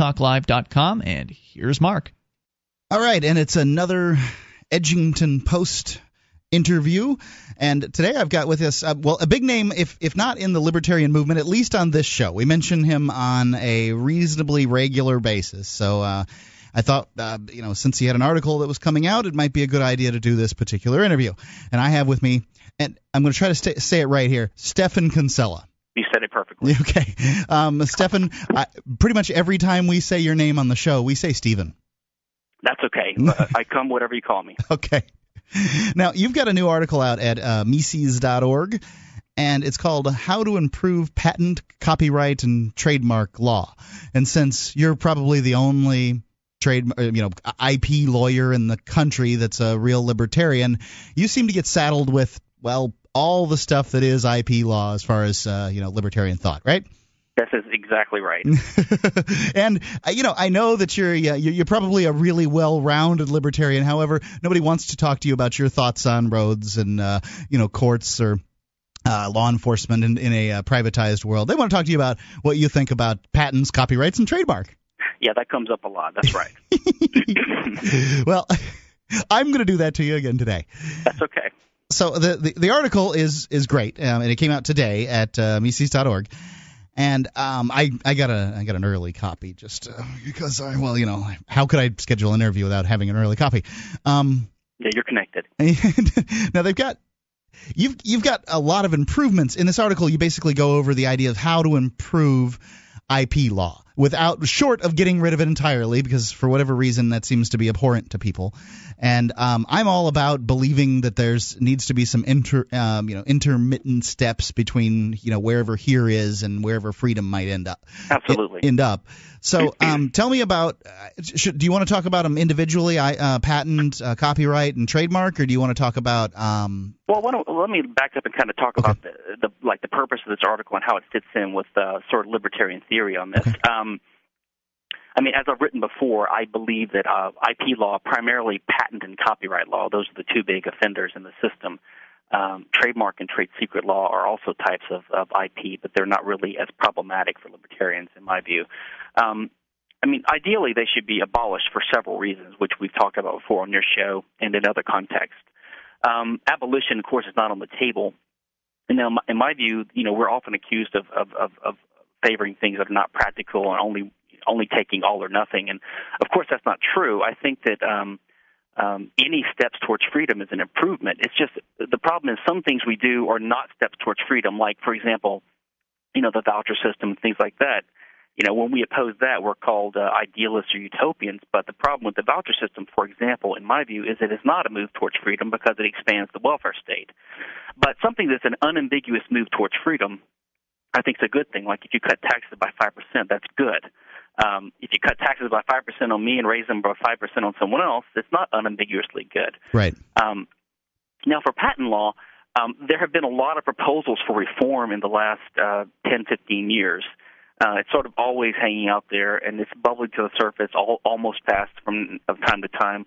blogtalklive.com. And here's Mark. All right, and it's another Edgington Post interview. And today I've got with us, uh, well, a big name, if if not in the libertarian movement, at least on this show. We mention him on a reasonably regular basis. So uh, I thought, uh, you know, since he had an article that was coming out, it might be a good idea to do this particular interview. And I have with me, and I'm going to try to stay, say it right here, Stephan Kinsella. You said it perfectly. Okay. Um, Stephan, I, pretty much every time we say your name on the show, we say Stephen. That's okay. I come whatever you call me. Okay. Now, you've got a new article out at uh, Mises.org, and it's called How to Improve Patent, Copyright, and Trademark Law. And since you're probably the only trade uh, you know IP lawyer in the country that's a real libertarian, you seem to get saddled with well all the stuff that is IP law as far as uh, you know libertarian thought, right? This is exactly right. and uh, you know, I know that you're you're probably a really well-rounded libertarian. However, nobody wants to talk to you about your thoughts on roads and uh, you know courts or uh, law enforcement in, in a uh, privatized world. They want to talk to you about what you think about patents, copyrights, and trademark. Yeah, that comes up a lot. That's right. well, I'm going to do that to you again today. That's okay. So the the, the article is is great, um, and it came out today at uh, Mises.org. And um, I I got a I got an early copy just uh, because I well you know how could I schedule an interview without having an early copy? Um, yeah, you're connected. now they've got you've you've got a lot of improvements in this article. You basically go over the idea of how to improve IP law without short of getting rid of it entirely because for whatever reason that seems to be abhorrent to people. And um, I'm all about believing that there's needs to be some inter um, you know intermittent steps between you know wherever here is and wherever freedom might end up absolutely. end up so um, tell me about uh, should, do you want to talk about them individually I, uh, patent uh, copyright and trademark or do you want to talk about um, well let me back up and kind of talk okay. about the, the like the purpose of this article and how it fits in with uh, sort of libertarian theory on this okay. Um, I mean, as I've written before, I believe that uh, IP law, primarily patent and copyright law, those are the two big offenders in the system. Um, trademark and trade secret law are also types of, of IP, but they're not really as problematic for libertarians, in my view. Um, I mean, ideally, they should be abolished for several reasons, which we've talked about before on your show and in other contexts. Um, abolition, of course, is not on the table. And now, in my view, you know, we're often accused of, of, of, of favoring things that are not practical and only only taking all or nothing. And of course, that's not true. I think that um, um, any steps towards freedom is an improvement. It's just the problem is some things we do are not steps towards freedom. Like, for example, you know, the voucher system, and things like that. You know, when we oppose that, we're called uh, idealists or utopians. But the problem with the voucher system, for example, in my view, is it is not a move towards freedom because it expands the welfare state. But something that's an unambiguous move towards freedom, I think is a good thing. Like if you cut taxes by five percent, that's good um, if you cut taxes by five percent on me and raise them by five percent on someone else, it's not unambiguously good. Right. Um, now, for patent law, um, there have been a lot of proposals for reform in the last uh, 10, 15 years. Uh, it's sort of always hanging out there, and it's bubbling to the surface all, almost past from of time to time.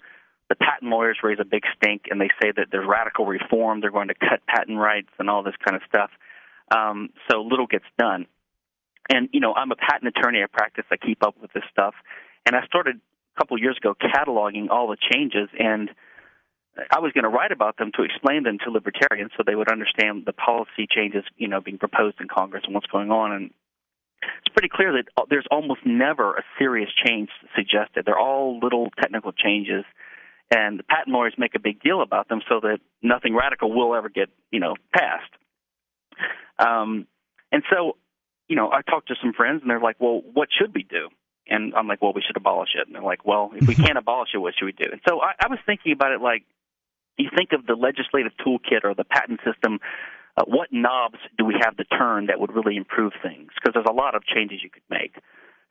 The patent lawyers raise a big stink, and they say that there's radical reform. They're going to cut patent rights and all this kind of stuff. Um, so little gets done. And you know, I'm a patent attorney. I practice. I keep up with this stuff. And I started a couple of years ago cataloging all the changes, and I was going to write about them to explain them to libertarians so they would understand the policy changes, you know, being proposed in Congress and what's going on. And it's pretty clear that uh, there's almost never a serious change suggested. They're all little technical changes, and the patent lawyers make a big deal about them so that nothing radical will ever get, you know, passed. Um, and so you know, I talked to some friends and they're like, well, what should we do? And I'm like, well, we should abolish it. And they're like, well, if we can't abolish it, what should we do? And so I, I was thinking about it like, you think of the legislative toolkit or the patent system. Uh, what knobs do we have to turn that would really improve things? Because there's a lot of changes you could make.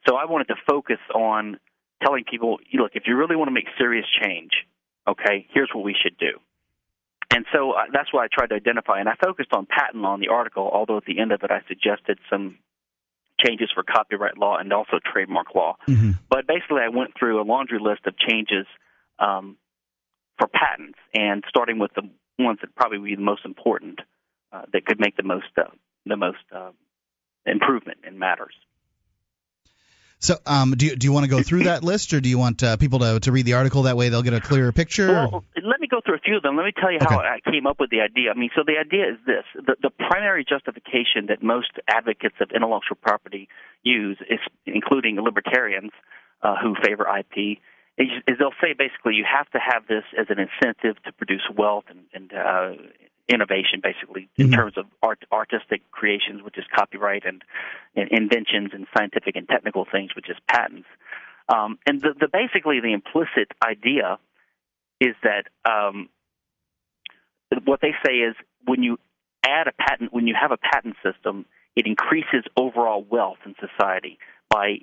So I wanted to focus on telling people, look, if you really want to make serious change, okay, here's what we should do. And so uh, that's what I tried to identify. And I focused on patent law in the article, although at the end of it I suggested some changes for copyright law and also trademark law. Mm-hmm. But basically, I went through a laundry list of changes um, for patents, and starting with the ones that probably would be the most important, uh, that could make the most uh, the most uh, improvement in matters. So, um, do you, do you want to go through that list, or do you want uh, people to, to read the article? That way, they'll get a clearer picture. Well, let me go through a few of them. Let me tell you how Okay. I came up with the idea. I mean, so the idea is this: the, the primary justification that most advocates of intellectual property use, is, including libertarians uh, who favor IP, is, is they'll say basically you have to have this as an incentive to produce wealth and, and uh, innovation, basically in Mhm. terms of art, artistic creations, which is copyright, and, and inventions and scientific and technical things, which is patents. Um, and the, the basically the implicit idea is that um, what they say is when you add a patent, when you have a patent system, it increases overall wealth in society by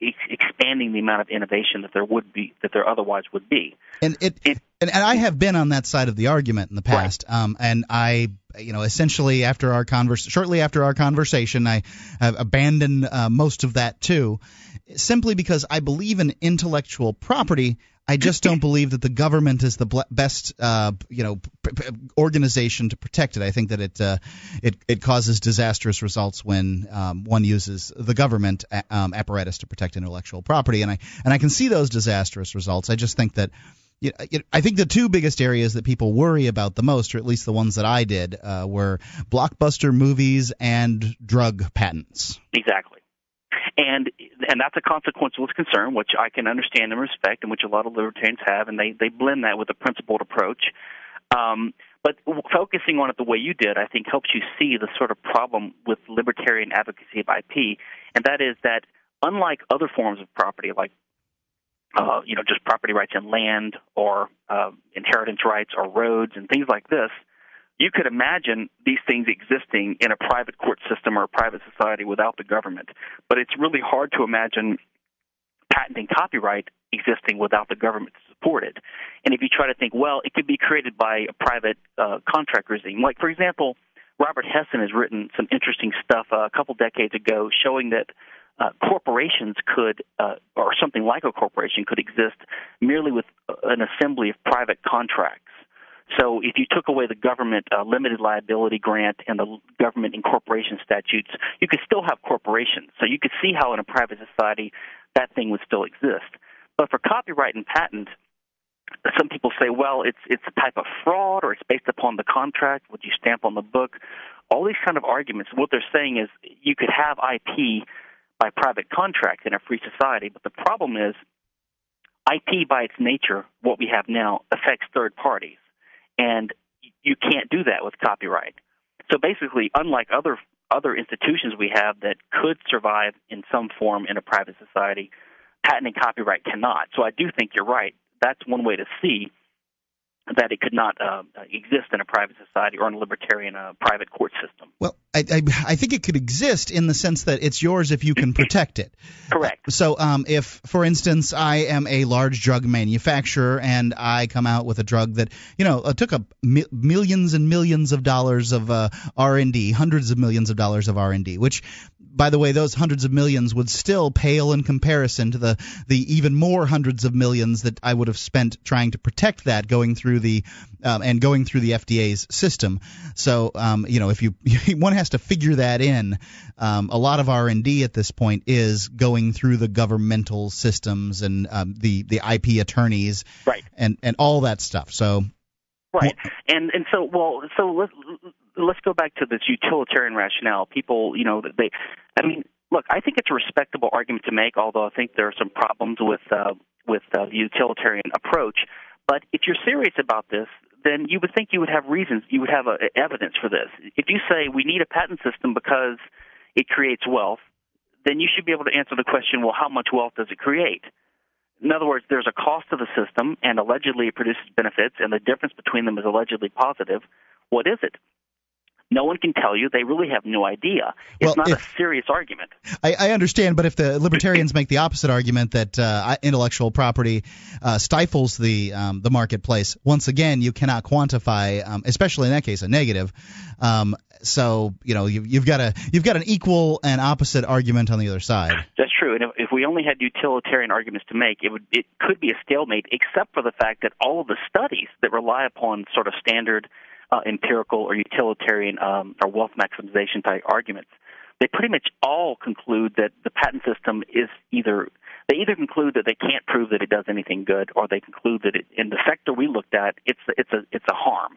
expanding the amount of innovation that there would be that there otherwise would be. And it, It- and, and I have been on that side of the argument in the past. Um, and I, you know, essentially after our convers, shortly after our conversation, I have abandoned uh, most of that too, simply because I believe in intellectual property. I just don't believe that the government is the ble- best, uh, you know, p- p- organization to protect it. I think that it uh, it it causes disastrous results when um, one uses the government a- um, apparatus to protect intellectual property, and I and I can see those disastrous results. I just think that. you know, I think the two biggest areas that people worry about the most, or at least the ones that I did, uh, were blockbuster movies and drug patents. Exactly. And and that's a consequentialist concern, which I can understand and respect, and which a lot of libertarians have, and they they blend that with a principled approach. Um, but focusing on it the way you did, I think, helps you see the sort of problem with libertarian advocacy of IP, and that is that unlike other forms of property, like uh, you know just property rights in land or uh, inheritance rights or roads and things like this, you could imagine these things existing in a private court system or a private society without the government. But it's really hard to imagine patenting copyright existing without the government to support it. And if you try to think, well, it could be created by a private uh, contract regime. Like, for example, Robert Hessen has written some interesting stuff uh, a couple decades ago showing that uh, corporations could, uh, or something like a corporation, could exist merely with uh, an assembly of private contracts. So if you took away the government uh, limited liability grant and the government incorporation statutes, you could still have corporations. So you could see how in a private society that thing would still exist. But for copyright and patent, some people say, well, it's it's a type of fraud or it's based upon the contract, what you stamp on the book. All these kind of arguments. What they're saying is you could have IP by private contract in a free society, but the problem is IP by its nature, what we have now, affects third parties and you can't do that with copyright. So basically, unlike other other institutions we have that could survive in some form in a private society, patent and copyright cannot. So I do think you're right. That's one way to see that it could not uh, exist in a private society or in a libertarian uh, private court system. Well, I, I, I think it could exist in the sense that it's yours if you can protect it. Correct. So, um, if, for instance, I am a large drug manufacturer and I come out with a drug that you know uh, took up mi- millions and millions of dollars of uh, R and D, hundreds of millions of dollars of R and D, which by the way, those hundreds of millions would still pale in comparison to the the even more hundreds of millions that I would have spent trying to protect that going through the um, and going through the FDA's system. So um, you know, if you one has to figure that in, um, a lot of R and D at this point is going through the governmental systems and um, the the IP attorneys, right, and and all that stuff. So right, and and so well, so let's let's go back to this utilitarian rationale. People, you know, they, I mean, look, I think it's a respectable argument to make, although I think there are some problems with uh, with uh, the utilitarian approach. But if you're serious about this, then you would think you would have reasons, you would have uh, evidence for this. If you say we need a patent system because it creates wealth, then you should be able to answer the question, well, how much wealth does it create? In other words, there's a cost to the system, and allegedly it produces benefits, and the difference between them is allegedly positive. What is it? No one can tell you. They really have no idea. It's well, not if, a serious argument. I, I, understand, but if the libertarians make the opposite argument that uh, intellectual property uh, stifles the um, the marketplace, once again, you cannot quantify, um, especially in that case, a negative. Um, so you know you, you've got a you've got an equal and opposite argument on the other side. That's true. And if, if we only had utilitarian arguments to make, it would it could be a stalemate, except for the fact that all of the studies that rely upon sort of standard uh, empirical or utilitarian um, or wealth maximization type arguments they pretty much all conclude that the patent system is either they either conclude that they can't prove that it does anything good, or they conclude that it, in the sector we looked at, it's it's a it's a harm.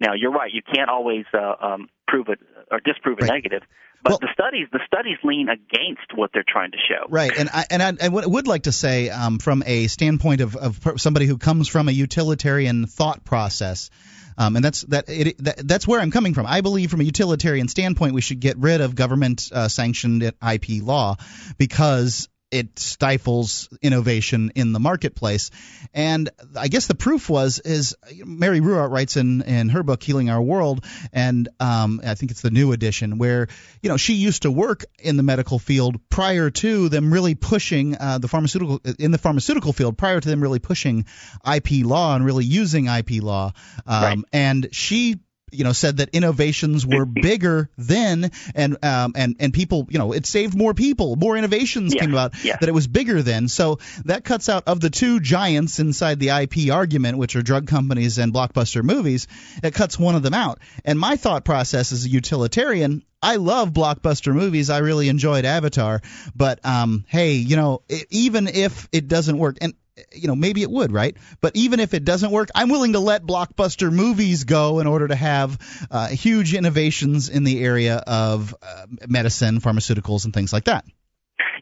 Now you're right; you can't always uh, um, prove it or disprove a Right. negative. But Well- the studies the studies lean against what they're trying to show. Right, and I and I, and I would- would like to say, um, from a standpoint of, of somebody who comes from a utilitarian thought process, um, and that's that, it, that that's where I'm coming from. I believe, from a utilitarian standpoint, we should get rid of government uh, sanctioned IP law because it stifles innovation in the marketplace. And I guess the proof was is Mary Ruwart writes in in her book Healing Our World, and um, I think it's the new edition where you know she used to work in the medical field prior to them really pushing uh, the pharmaceutical in the pharmaceutical field prior to them really pushing IP law and really using IP law. Um, Right. And she you know said that innovations were bigger then and um and and people you know it saved more people more innovations Yeah, came about yeah. that it was bigger then so that cuts out of the two giants inside the IP argument which are drug companies and blockbuster movies it cuts one of them out and my thought process as a utilitarian I love blockbuster movies. I really enjoyed Avatar, but um, hey, you know, i even if it doesn't work, and you know, maybe it would, right? But even if it doesn't work, I'm willing to let blockbuster movies go in order to have uh, huge innovations in the area of uh, medicine, pharmaceuticals, and things like that.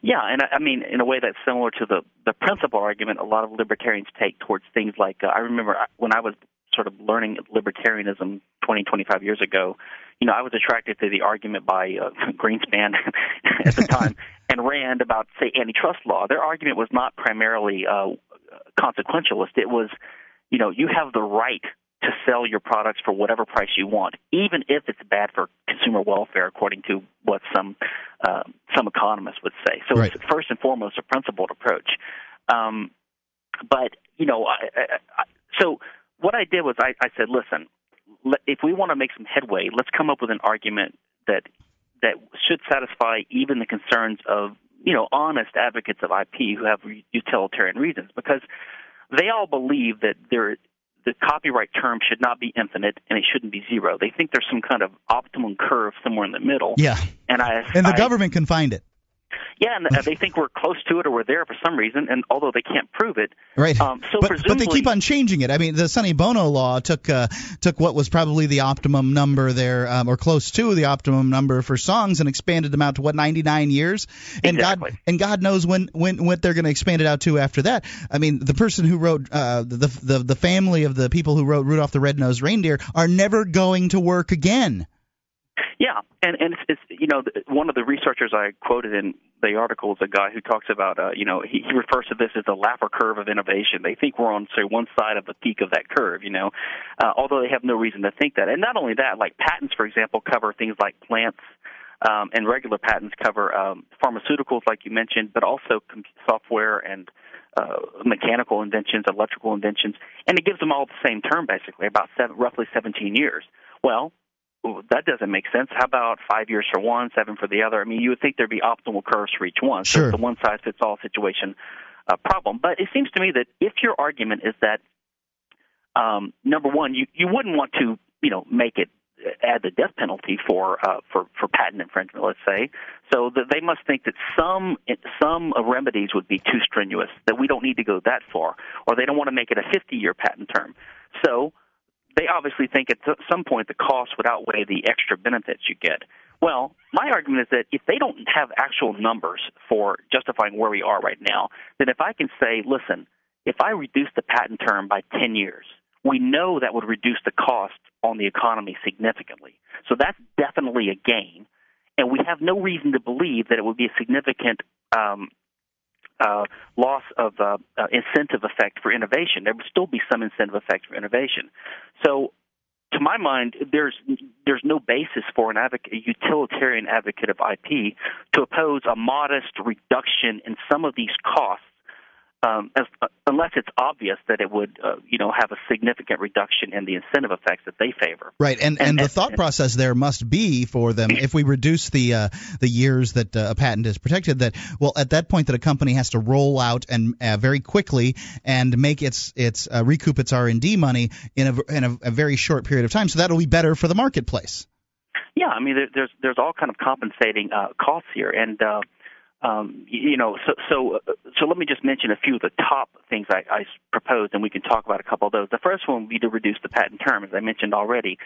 Yeah, and I, I mean, in a way that's similar to the the principal argument a lot of libertarians take towards things like uh, I remember when I was sort of learning libertarianism 20, 25 years ago. You know, I was attracted to the argument by uh, Greenspan at the time and Rand about say antitrust law. Their argument was not primarily uh, consequentialist. It was, you know, you have the right to sell your products for whatever price you want, even if it's bad for consumer welfare, according to what some uh, some economists would say. So Right. it's first and foremost a principled approach. Um, but you know, I, I, I, so what I did was I, I said, listen, if we want to make some headway, let's come up with an argument that that should satisfy even the concerns of you know honest advocates of IP who have utilitarian reasons, because they all believe that there the copyright term should not be infinite and it shouldn't be zero. They think there's some kind of optimum curve somewhere in the middle. Yeah, And I and the I- government can find it. Yeah, and uh, they think we're close to it or we're there for some reason, and although they can't prove it, Right. Um, so but but they keep on changing it. I mean, the Sonny Bono law took uh, took what was probably the optimum number there, um, or close to the optimum number for songs, and expanded them out to what 99 years. And Exactly. God and God knows when when what they're going to expand it out to after that. I mean, the person who wrote uh, the the the family of the people who wrote Rudolph the Red-Nosed Reindeer are never going to work again. Yeah, and and it's, it's you know one of the researchers I quoted in the article is a guy who talks about uh, you know he, he refers to this as the Laffer curve of innovation. They think we're on say one side of the peak of that curve, you know, uh, although they have no reason to think that. And not only that, like patents, for example, cover things like plants. Um, and regular patents cover um, pharmaceuticals, like you mentioned, but also com- software and uh, mechanical inventions, electrical inventions, and it gives them all the same term, basically, about seven, roughly 17 years. Well, that doesn't make sense. How about five years for one, seven for the other? I mean, you would think there'd be optimal curves for each one. So Sure. it's a one size fits all situation uh, problem. But it seems to me that if your argument is that um, number one, you you wouldn't want to you know make it add the death penalty for uh, for for patent infringement, let's say. So that they must think that some some remedies would be too strenuous, that we don't need to go that far, or they don't want to make it a 50 year patent term. So they obviously think at some point the cost would outweigh the extra benefits you get. Well, my argument is that if they don't have actual numbers for justifying where we are right now, then if I can say, listen, if I reduce the patent term by 10 years, we know that would reduce the cost on the economy significantly. So that's definitely a gain. And we have no reason to believe that it would be a significant um, uh, loss of uh, uh, incentive effect for innovation. There would still be some incentive effect for innovation. So, to my mind, there's there's no basis for an advocate, a utilitarian advocate of IP to oppose a modest reduction in some of these costs um, as, uh, unless it's obvious that it would, uh, you know, have a significant reduction in the incentive effects that they favor. Right, and and, And- the and- thought process there must be for them if we reduce the uh, the years that uh, a patent is protected. That well, at that point, that a company has to roll out and uh, very quickly and make its its uh, recoup its R and D money in a in a, a very short period of time. So that'll be better for the marketplace. Yeah, I mean, there, there's there's all kind of compensating uh, costs here, and uh, um, you know, so so so let me just mention a few of the top things I, I proposed, and we can talk about a couple of those. The first one would be to reduce the patent term, as I mentioned already,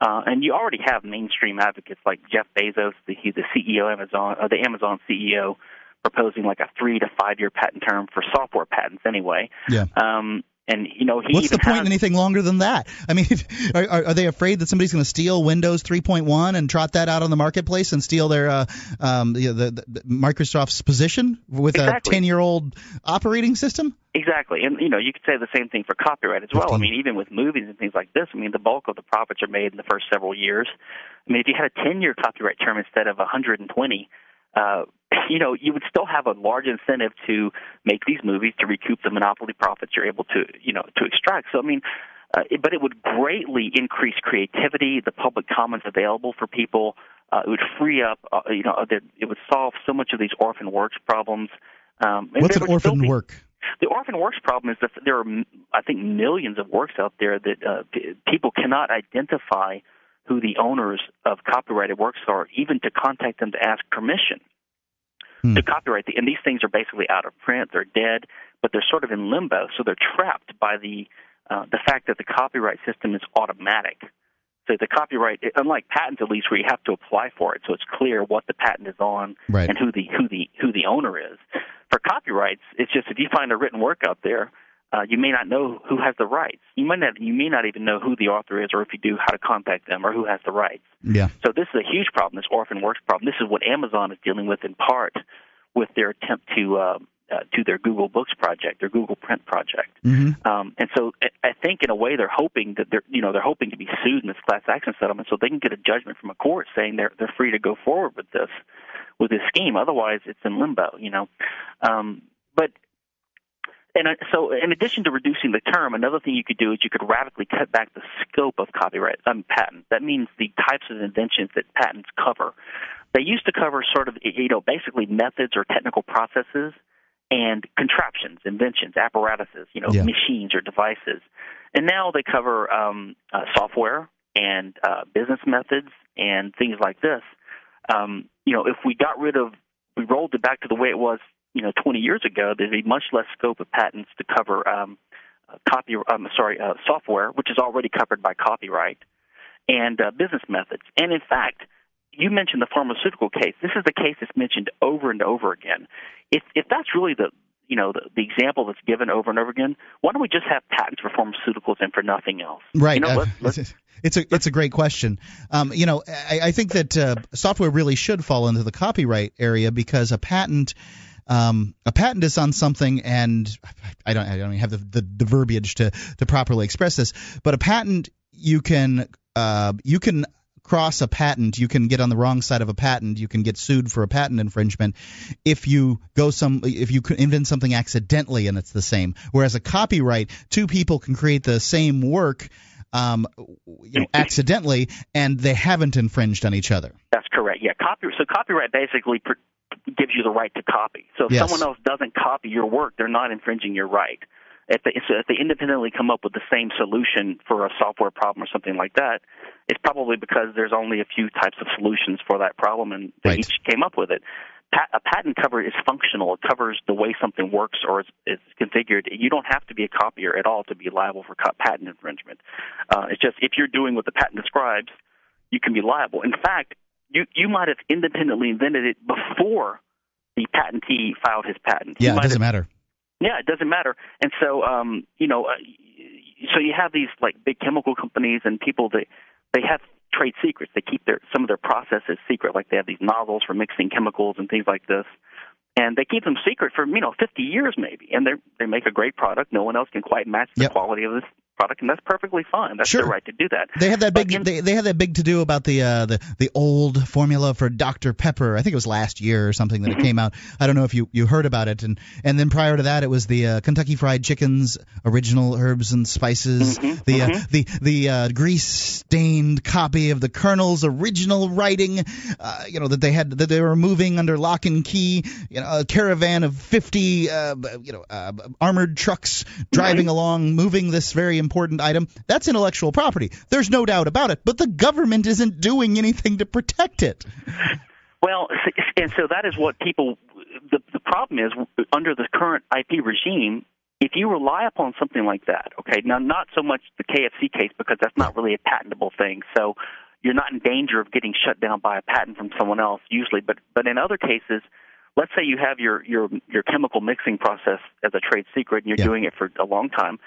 uh, and you already have mainstream advocates like Jeff Bezos, the he's the CEO of Amazon, or the Amazon CEO, proposing like a three to five year patent term for software patents anyway. Yeah. Um, and you know, he what's the point has, in anything longer than that? I mean, are, are, are they afraid that somebody's going to steal Windows 3.1 and trot that out on the marketplace and steal their uh, um, the, the, the Microsoft's position with exactly. a 10 year old operating system? Exactly, and you know, you could say the same thing for copyright as well. 15. I mean, even with movies and things like this, I mean, the bulk of the profits are made in the first several years. I mean, if you had a 10 year copyright term instead of 120 uh, you know, you would still have a large incentive to make these movies to recoup the monopoly profits you're able to, you know, to extract. So, I mean, uh, but it would greatly increase creativity, the public comments available for people. Uh, it would free up, uh, you know, it would solve so much of these orphan works problems. Um, What's an orphan be, work? The orphan works problem is that there are, I think, millions of works out there that uh, p- people cannot identify who the owners of copyrighted works are, even to contact them to ask permission Hmm. to copyright. The, and these things are basically out of print; they're dead, but they're sort of in limbo. So they're trapped by the uh, the fact that the copyright system is automatic. So the copyright, unlike patents at least, where you have to apply for it, so it's clear what the patent is on Right. and who the who the who the owner is. For copyrights, it's just if you find a written work out there, uh, you may not know who has the rights. You might not you may not even know who the author is, or if you do, how to contact them, or who has the rights. Yeah. So this is a huge problem, this orphan works problem. This is what Amazon is dealing with in part with their attempt to uh, uh, to their Google Books project, their Google Print project. Mm-hmm. Um, and so I- I think in a way they're hoping that they're you know they're hoping to be sued in this class action settlement so they can get a judgment from a court saying they're they're free to go forward with this with this scheme. Otherwise, it's in limbo. You know, um, but and so, in addition to reducing the term, another thing you could do is you could radically cut back the scope of copyright um, patent. That means the types of inventions that patents cover. They used to cover sort of, you know, basically methods or technical processes and contraptions, inventions, apparatuses, you know, Yeah. machines or devices. And now they cover um, uh, software and uh, business methods and things like this. Um, you know, if we got rid of, we rolled it back to the way it was you know 20 years ago, there'd be much less scope of patents to cover um, uh, copy. Um, sorry, uh, software, which is already covered by copyright, and uh, business methods. And in fact, you mentioned the pharmaceutical case. This is the case that's mentioned over and over again. If if that's really the you know the, the example that's given over and over again, why don't we just have patents for pharmaceuticals and for nothing else? Right. You know, Uh, let's, let's, it's a it's a great question. Um, you know, I, I think that uh, software really should fall into the copyright area because a patent. Um, a patent is on something, and I don't, I don't even have the, the, the verbiage to, to properly express this. But a patent, you can, uh, you can cross a patent. You can get on the wrong side of a patent. You can get sued for a patent infringement if you go some, if you invent something accidentally and it's the same. Whereas a copyright, two people can create the same work um, you know, accidentally, and they haven't infringed on each other. That's correct. Yeah, copy. So copyright basically pr- gives you the right to copy. So if Yes. someone else doesn't copy your work, they're not infringing your right. If they, so if they independently come up with the same solution for a software problem or something like that, it's probably because there's only a few types of solutions for that problem, and they Right. each came up with it. Pat, a patent cover is functional. It covers the way something works or is, is configured. You don't have to be a copier at all to be liable for co- patent infringement. Uh, it's just if you're doing what the patent describes, you can be liable. In fact, you you might have independently invented it before the patentee filed his patent. Yeah, it doesn't have- matter. yeah, it doesn't matter. And so, um, you know, uh, so you have these like big chemical companies and people that they have trade secrets. They keep their some of their processes secret, like they have these nozzles for mixing chemicals and things like this. And they keep them secret for you know 50 years maybe, and they they make a great product. No one else can quite match the Yep. quality of this product, and that's perfectly fine. That's Sure. their right to do that. They had that big. in- they, they had that big to do about the uh, the the old formula for Dr Pepper. I think it was last year or something that it came out. I don't know if you, you heard about it. And and then prior to that, it was the uh, Kentucky Fried Chicken's original herbs and spices. Mhm, The uh, mhm. the the uh, grease stained copy of the Colonel's original writing. Uh, you know that they had that they were moving under lock and key. You know, a caravan of fifty uh, you know uh, armored trucks driving along, moving this very important item, that's intellectual property. There's no doubt about it. But the government isn't doing anything to protect it. Well, and so that is what people. The, the problem is under the current IP regime, if you rely upon something like that, okay, now not so much the KFC case because that's not really a patentable thing, so you're not in danger of getting shut down by a patent from someone else usually, but but in other cases, let's say you have your your your chemical mixing process as a trade secret and you're yeah. doing it for a long time.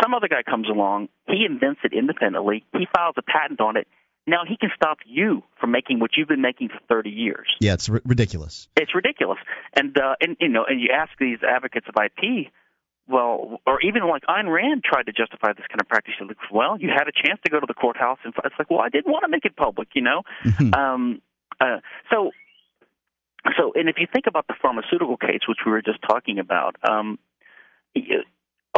Some other guy comes along, he invents it independently, he files a patent on it. Now he can stop you from making what you've been making for 30 years. Yeah, it's r- ridiculous. It's ridiculous. And uh and you know, and you ask these advocates of IP, well, or even like Ayn Rand tried to justify this kind of practice. Like, well, you had a chance to go to the courthouse, and it's like, well, I didn't want to make it public, you know. Mm-hmm. Um, uh, so, so, and if you think about the pharmaceutical case, which we were just talking about, um,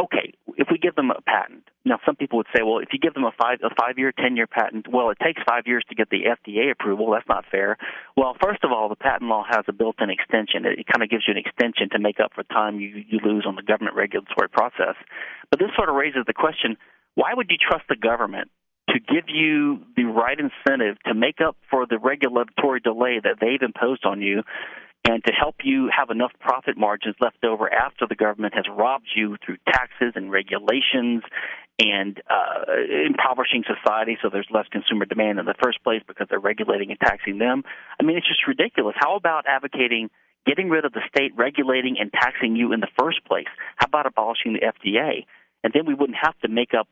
okay, if we give them a patent, now some people would say, well, if you give them a five a five year, ten year patent, well, it takes five years to get the FDA approval. That's not fair. Well, first of all, the patent law has a built-in extension. It, it kind of gives you an extension to make up for time you you lose on the government regulatory process. But this sort of raises the question: Why would you trust the government to give you the right incentive to make up for the regulatory delay that they've imposed on you and to help you have enough profit margins left over after the government has robbed you through taxes and regulations and uh, impoverishing society so there's less consumer demand in the first place because they're regulating and taxing them. I mean, it's just ridiculous. How about advocating getting rid of the state regulating and taxing you in the first place? How about abolishing the FDA? And then we wouldn't have to make up,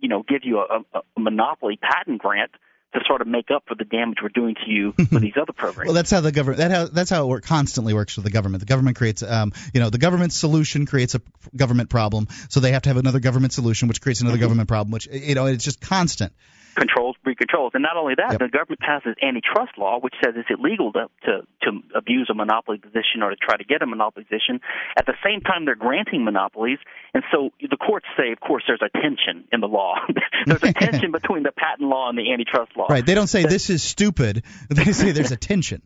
you know, give you a, a, a monopoly patent grant to sort of make up for the damage we're doing to you with these other programs. well, that's how the government that how, that's how it work, constantly works for the government. The government creates, um, you know, the government solution creates a government problem, so they have to have another government solution, which creates another mm-hmm. government problem, which you know, it's just constant controls breed controls. And not only that, yep. the government passes antitrust law, which says it's illegal to, to, to abuse a monopoly position or to try to get a monopoly position. At the same time, they're granting monopolies. And so the courts say, of course, there's a tension in the law. there's a tension between the patent law and the antitrust law. Right. They don't say this is stupid. They say there's a tension.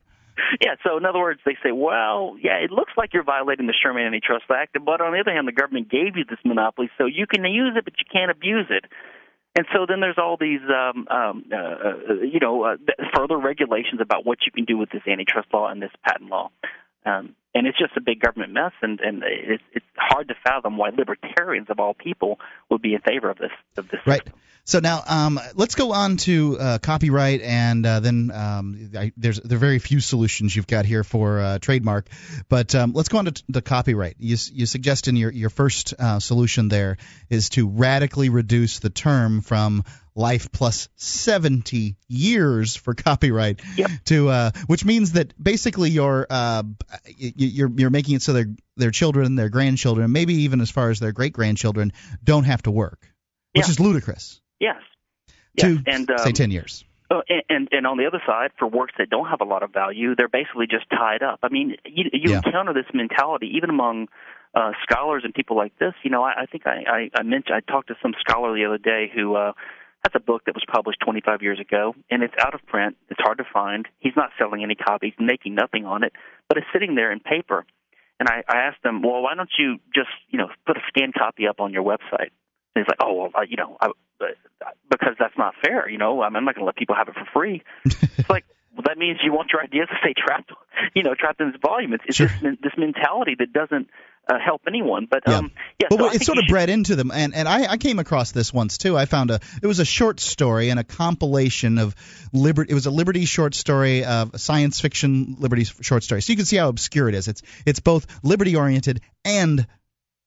Yeah, so in other words, they say, well, yeah, it looks like you're violating the Sherman Antitrust Act, but on the other hand, the government gave you this monopoly, so you can use it, but you can't abuse it. And so then there's all these, um, um, uh, uh, you know, uh, further regulations about what you can do with this antitrust law and this patent law. Um, and it's just a big government mess, and and it's it's hard to fathom why libertarians of all people would be in favor of this of this. Right. System. So now um, let's go on to uh, copyright, and uh, then um, I, there's there are very few solutions you've got here for uh, trademark, but um, let's go on to the copyright. You you suggest in your your first uh, solution there is to radically reduce the term from life plus 70 years for copyright yep. to uh, which means that basically you're uh, you're you're making it so their their children their grandchildren maybe even as far as their great grandchildren don't have to work which yeah. is ludicrous Yes. To and um, say ten years. Oh, and, and and on the other side, for works that don't have a lot of value, they're basically just tied up. I mean, you, you yeah. encounter this mentality even among uh, scholars and people like this. You know, I, I think I, I, I mentioned I talked to some scholar the other day who uh, has a book that was published 25 years ago, and it's out of print. It's hard to find. He's not selling any copies, making nothing on it, but it's sitting there in paper. And I, I asked him, well, why don't you just you know put a scanned copy up on your website? And he's like, oh well, I, you know, I, because that's not fair. You know, I'm not going to let people have it for free. it's like well, that means you want your ideas to stay trapped, you know, trapped in this volume. It's, it's sure. this this mentality that doesn't uh, help anyone. But yeah. um, yeah, but so it's sort of should... bred into them, and and I, I came across this once too. I found a it was a short story and a compilation of liberty. It was a Liberty short story, of uh, science fiction Liberty short story. So you can see how obscure it is. It's it's both liberty oriented and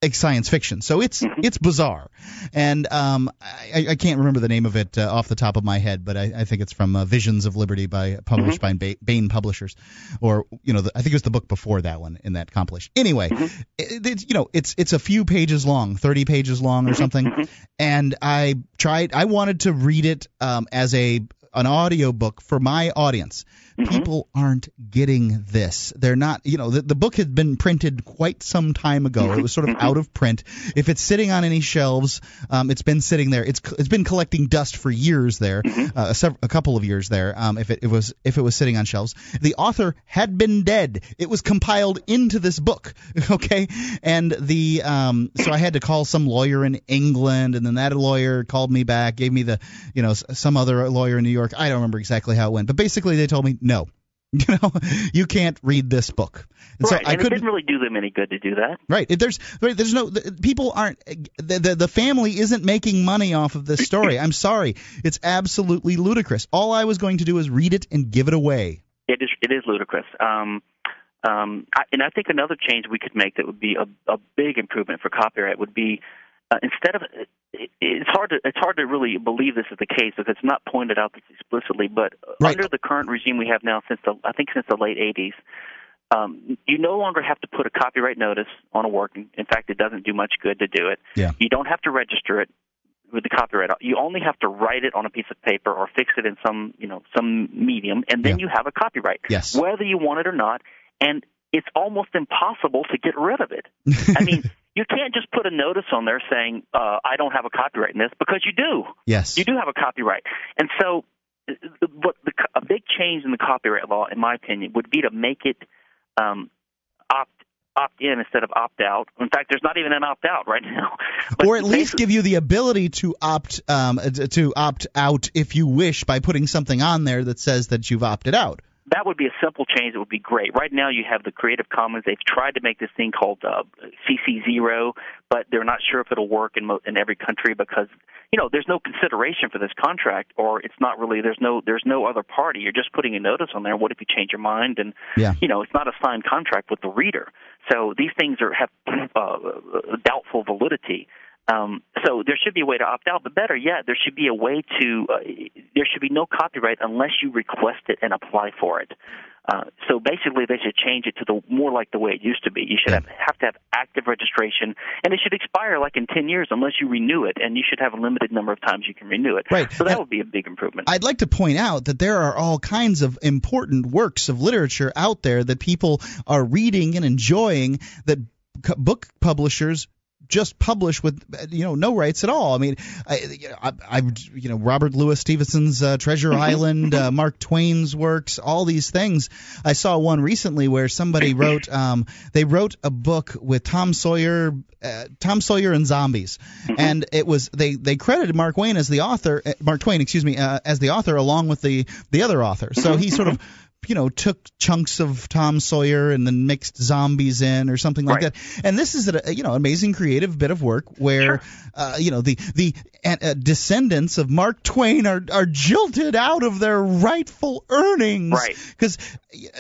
science fiction. So it's mm-hmm. it's bizarre, and um, I, I can't remember the name of it uh, off the top of my head, but I, I think it's from uh, Visions of Liberty by published mm-hmm. by Baen Publishers, or you know the, I think it was the book before that one in that compilation. Anyway, mm-hmm. it, it, you know it's it's a few pages long, thirty pages long or mm-hmm. something, mm-hmm. and I tried I wanted to read it um, as a an audio book for my audience. Mm-hmm. People aren't getting this. They're not, you know, the, the book had been printed quite some time ago. It was sort of Mm-hmm. out of print. If it's sitting on any shelves, um, it's been sitting there. It's it's been collecting dust for years there, Mm-hmm. uh, a, sev- a couple of years there. Um, if it, it was if it was sitting on shelves, the author had been dead. It was compiled into this book, okay, and the um, so I had to call some lawyer in England, and then that lawyer called me back, gave me the, you know, s- some other lawyer in New York. I don't remember exactly how it went, but basically they told me no. You know, you can't read this book. And right, so I and it couldn't. didn't really do them any good to do that. Right. If There's right, there's no the, people aren't the, the the family isn't making money off of this story. I'm sorry. It's absolutely ludicrous. All I was going to do is read it and give it away. It is it is ludicrous. Um, um, I, and I think another change we could make that would be a, a big improvement for copyright would be uh, instead of it, it's hard to it's hard to really believe this is the case because it's not pointed out this explicitly. But Right. under the current regime we have now, since the I think since the late '80s, um, you no longer have to put a copyright notice on a work. In fact, it doesn't do much good to do it. Yeah. You don't have to register it with the copyright. You only have to write it on a piece of paper or fix it in some, you know, some medium, and then Yeah. you have a copyright, Yes. whether you want it or not. And it's almost impossible to get rid of it. I mean, you can't just put a notice on there saying, uh, "I don't have a copyright in this," because you do. yes. You do have a copyright, and so uh, what the, a big change in the copyright law, in my opinion, would be to make it um, opt opt in instead of opt out. In fact, there's not even an opt out right now. But or at least give you the ability to opt um, to opt out if you wish by putting something on there that says that you've opted out. That would be a simple change that would be great. Right now, you have the Creative Commons. They've tried to make this thing called uh, CC zero, but they're not sure if it'll work in mo- in every country because you know there's no consideration for this contract, or it's not really there's no there's no other party. You're just putting a notice on there. What if you change your mind? And Yeah. you know it's not a signed contract with the reader. So these things are have uh, doubtful validity. Um, so there should be a way to opt out, but better yet, there should be a way to. Uh, there should be no copyright unless you request it and apply for it. Uh, so basically, they should change it to the more like the way it used to be. You should have, have to have active registration, and it should expire like in ten years unless you renew it, and you should have a limited number of times you can renew it. Right. So that And- would be a big improvement. I'd like to point out that there are all kinds of important works of literature out there that people are reading and enjoying that book publishers just publish with you know no rights at all. I mean, I, you know, I, I you know Robert Louis Stevenson's uh, Treasure Island, uh, Mark Twain's works, all these things. I saw one recently where somebody wrote um, they wrote a book with Tom Sawyer, uh, Tom Sawyer and zombies, and it was they they credited Mark Twain as the author, uh, Mark Twain, excuse me, uh, as the author along with the the other author. So he sort of you know took chunks of Tom Sawyer and then mixed zombies in or something like Right. that. And this is a you know amazing creative bit of work where uh, you know the the uh, descendants of Mark Twain are are jilted out of their rightful earnings Right. because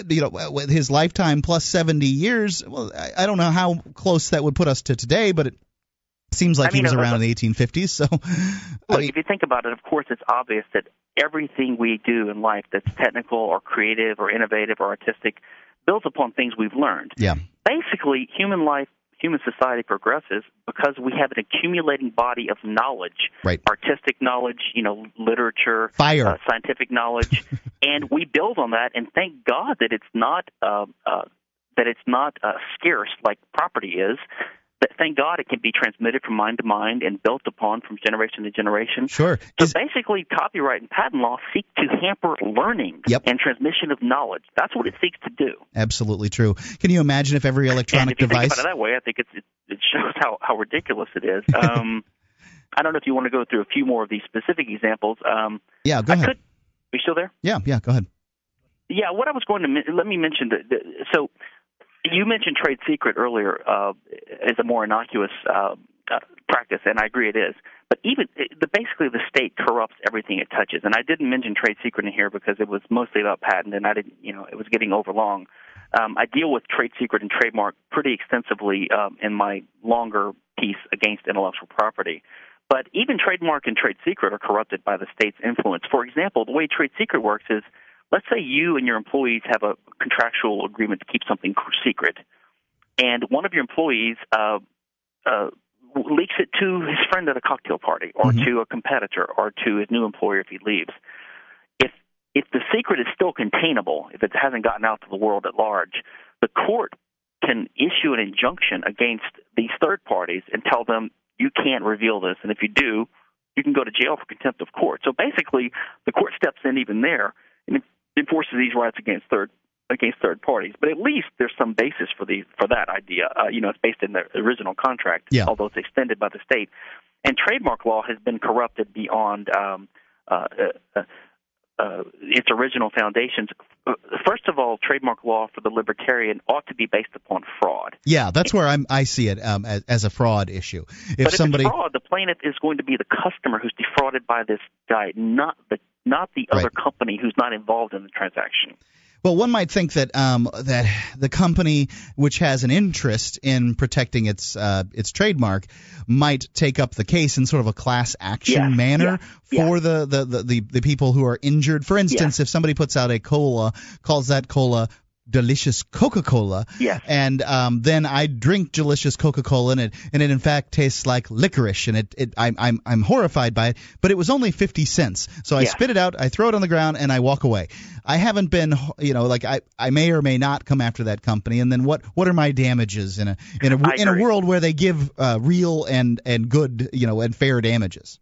you know with his lifetime plus 70 years well I, I don't know how close that would put us to today but it seems like I mean, he was uh, around in the 1850s so I mean, if you think about it, of course, it's obvious that everything we do in life that's technical or creative or innovative or artistic builds upon things we've learned. yeah Basically, human life, human society progresses because we have an accumulating body of knowledge, Right. artistic knowledge, you know, literature, Fire. uh, scientific knowledge, and we build on that. And thank God that it's not uh, uh, that it's not uh, scarce like property is. But thank God it can be transmitted from mind to mind and built upon from generation to generation. sure So Is- basically, copyright and patent law seek to hamper learning Yep. and transmission of knowledge. That's what it seeks to do. absolutely true can you imagine if every And electronic if you device think about it that way, I think it's, it, it shows how, how ridiculous it is. Um, I don't know if you want to go through a few more of these specific examples. Um, yeah go I ahead could. Are you still there? yeah yeah go ahead Yeah. What I was going to let me mention that so you mentioned trade secret earlier uh, as a more innocuous uh, uh, practice, and I agree it is. But even the basically the state corrupts everything it touches, and I didn't mention trade secret in here because it was mostly about patent, and I didn't, you know, it was getting overlong. Um, I deal with trade secret and trademark pretty extensively um, in my longer piece against intellectual property. But even trademark and trade secret are corrupted by the state's influence. For example, the way trade secret works is let's say you and your employees have a contractual agreement to keep something secret, and one of your employees uh, uh, leaks it to his friend at a cocktail party, or Mhm. to a competitor, or to his new employer if he leaves. If if the secret is still containable, if it hasn't gotten out to the world at large, the court can issue an injunction against these third parties and tell them you can't reveal this, and if you do, you can go to jail for contempt of court. So basically, the court steps in even there and enforces these rights against third against third parties. But at least there's some basis for the for that idea. Uh, you know, it's based in the original contract, yeah. although it's extended by the state. And trademark law has been corrupted beyond um, uh, uh, uh, its original foundations. First of all, trademark law for the libertarian ought to be based upon fraud. Yeah, that's where I'm, I see it um, as, as, a fraud issue. If but somebody, if it's fraud, the plaintiff is going to be the customer who's defrauded by this guy, not the not the other right. company who's not involved in the transaction. Well, one might think that um, that the company which has an interest in protecting its uh, its trademark might take up the case in sort of a class action yes, manner yes, for yes. The, the, the, the the people who are injured. For instance, if somebody puts out a cola, calls that cola delicious Coca-Cola. Yes. And um, then I drink delicious Coca-Cola, and it and it in fact tastes like licorice, and it, it I'm I'm I'm horrified by it. But it was only fifty cents, so I yes. spit it out, I throw it on the ground, and I walk away. I haven't been, you know, like I I may or may not come after that company, and then what what are my damages in a in a in a world where they give uh, real and and good, you know, and fair damages?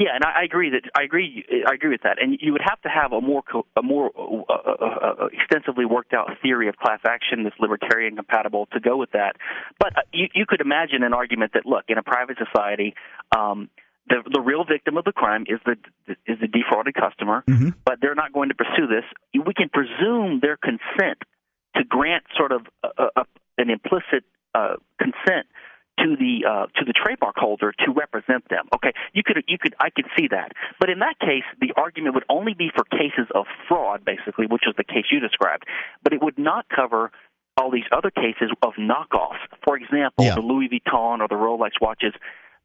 Yeah, and I, I agree that I agree. I agree with that. And you would have to have a more a more uh, uh, uh, extensively worked out theory of class action that's libertarian compatible to go with that. But uh, you, you could imagine an argument that look in a private society. Um, the the real victim of the crime is the is the defrauded customer, mm-hmm. but they're not going to pursue this. We can presume their consent to grant sort of a, a, an implicit uh, consent to the uh, to the trademark holder to represent them. Okay, you could you could I could see that, but in that case, the argument would only be for cases of fraud, basically, which is the case you described, but it would not cover all these other cases of knockoffs. For example, yeah. the Louis Vuitton or the Rolex watches.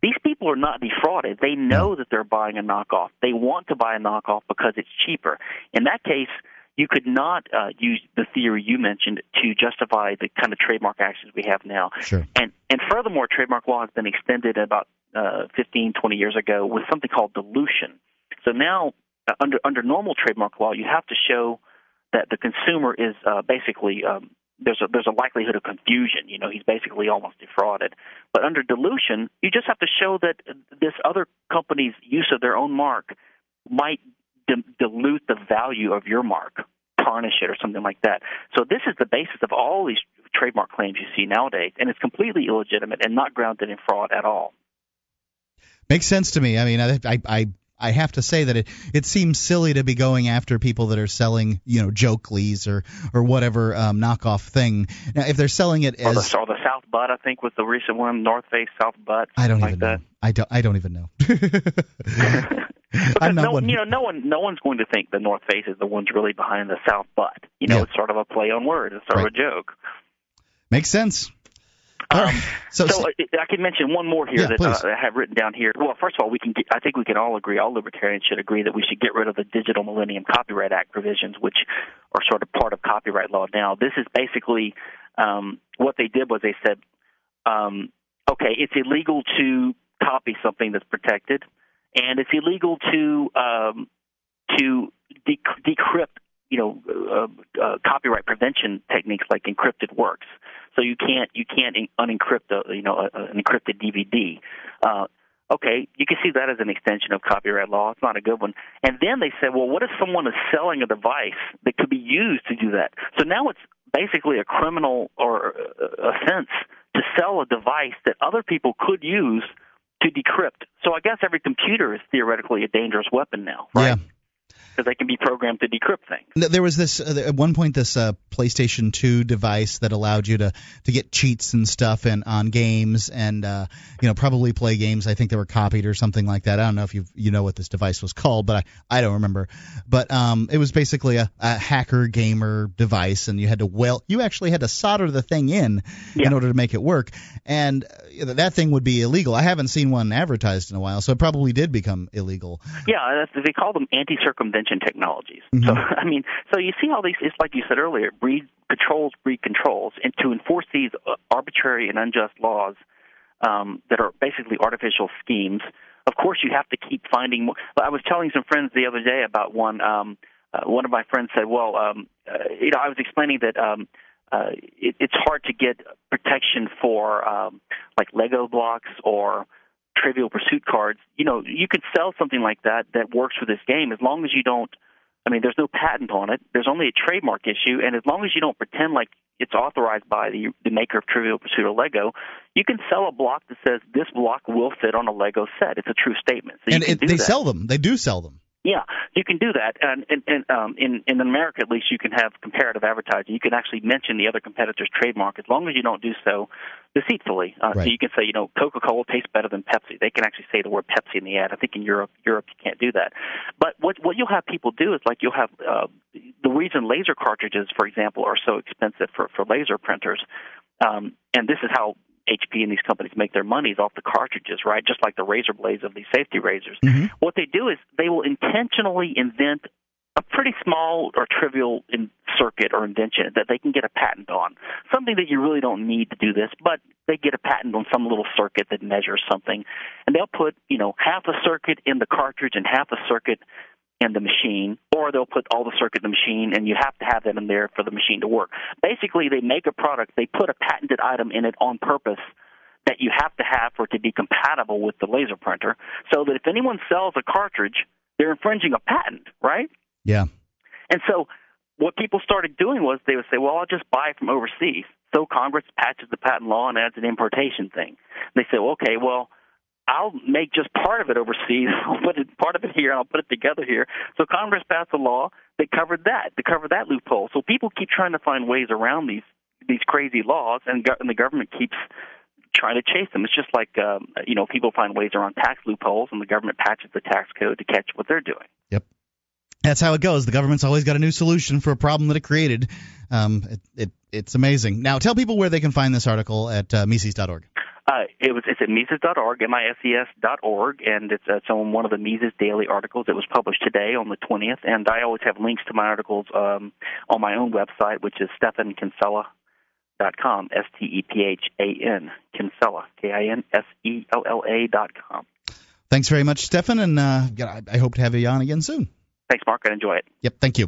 These people are not defrauded. They know that they're buying a knockoff. They want to buy a knockoff because it's cheaper. In that case, you could not uh, use the theory you mentioned to justify the kind of trademark actions we have now. Sure. And and furthermore, trademark law has been extended about uh, 15, 20 years ago with something called dilution. So now, uh, under under normal trademark law, you have to show that the consumer is uh, basically um, there's a there's a likelihood of confusion. You know, he's basically almost defrauded. But under dilution, you just have to show that this other company's use of their own mark might d- dilute the value of your mark, tarnish it, or something like that. So this is the basis of all these trademark claims you see nowadays, and it's completely illegitimate and not grounded in fraud at all. Makes sense to me. I mean, I, I, I I have to say that it it seems silly to be going after people that are selling you know Jokelys or or whatever um, knockoff thing. Now, if they're selling it as or the, or the South Butt, I think was the recent one, North Face South Butt. I don't like even that. know. I don't. I don't even know. I'm no, one. you know, no one, no one's going to think the North Face is the ones really behind the South Butt. You know, Yeah. it's sort of a play on words. It's sort Right. of a joke. Makes sense. Um, right. So, So uh, I can mention one more here Yeah, that uh, I have written down here. Well, first of all, we can. Get, I think we can all agree. All libertarians should agree that we should get rid of the Digital Millennium Copyright Act provisions, which are sort of part of copyright law now. This is basically um, what they did was they said, um, okay, it's illegal to copy something that's protected, and it's illegal to um, to de- decrypt you know uh, uh, copyright prevention techniques like encrypted works. So you can't you can't unencrypt a, you know a, an encrypted DVD. Uh, okay, you can see that as an extension of copyright law. It's not a good one. And then they said, well, what if someone is selling a device that could be used to do that? So now it's basically a criminal or uh, offense to sell a device that other people could use to decrypt. So I guess every computer is theoretically a dangerous weapon now, right? yeah. Because they can be programmed to decrypt things. There was this uh, at one point this uh, PlayStation 2 device that allowed you to to get cheats and stuff and on games and uh, you know probably play games I think they were copied or something like that. I don't know if you you know what this device was called, but I, I don't remember. But um, it was basically a, a hacker gamer device, and you had to well you actually had to solder the thing in Yeah. in order to make it work, and uh, that thing would be illegal. I haven't seen one advertised in a while, so it probably did become illegal. Yeah, they call them anti-circumvention technologies. Mhm. So I mean, so you see how these? It's like you said earlier, breed controls breed controls, and to enforce these uh, arbitrary and unjust laws um, that are basically artificial schemes. Of course, you have to keep finding more. I was telling some friends the other day about one. Um, uh, one of my friends said, "Well, um, uh, you know, I was explaining that um, uh, it, it's hard to get protection for um, like Lego blocks or Trivial Pursuit cards. You know, you could sell something like that that works for this game as long as you don't." I mean, there's no patent on it. There's only a trademark issue, and as long as you don't pretend like it's authorized by the, the maker of Trivial Pursuit or Lego, you can sell a block that says this block will fit on a Lego set. It's a true statement. So and it, they that. sell them. They do sell them. Yeah, you can do that, and, and, and um, in in America at least, you can have comparative advertising. You can actually mention the other competitor's trademark as long as you don't do so deceitfully. Uh, right. So you can say, you know, Coca-Cola tastes better than Pepsi. They can actually say the word Pepsi in the ad. I think in Europe, Europe you can't do that. But what what you'll have people do is like you'll have uh, the reason laser cartridges, for example, are so expensive for for laser printers. Um, and this is how HP and these companies make their monies off the cartridges, right? Just like the razor blades of these safety razors. Mm-hmm. What they do is they will intentionally invent a pretty small or trivial in circuit or invention that they can get a patent on. Something that you really don't need to do this, but they get a patent on some little circuit that measures something. And they'll put, you know, half a circuit in the cartridge and half a circuit in the machine, or they'll put all the circuit in the machine, and you have to have them in there for the machine to work. Basically, they make a product, they put a patented item in it on purpose that you have to have for it to be compatible with the laser printer, so that if anyone sells a cartridge, they're infringing a patent, right? Yeah. And so what people started doing was they would say, well, I'll just buy it from overseas. So Congress patches the patent law and adds an importation thing. They say, well, okay, well, I'll make just part of it overseas. I'll put it, part of it here. and I'll put it together here. So Congress passed a law that covered that, to cover that loophole. So people keep trying to find ways around these these crazy laws, and, go- and the government keeps trying to chase them. It's just like um, you know people find ways around tax loopholes, and the government patches the tax code to catch what they're doing. Yep. That's how it goes. The government's always got a new solution for a problem that it created. Um, it, it, it's amazing. Now, tell people where they can find this article at uh, Mises.org. Uh, it was it's at Mises.org, M-I-S-E-S dot org, and it's, uh, it's on one of the Mises daily articles. It was published today on the 20th, and I always have links to my articles um, on my own website, which is Stephan Kinsella dot com, S T E P H A N Kinsella, K I N S E L L A dot com. Thanks very much, Stephan, and uh, I hope to have you on again soon. Thanks, Mark. I enjoy it. Yep, thank you.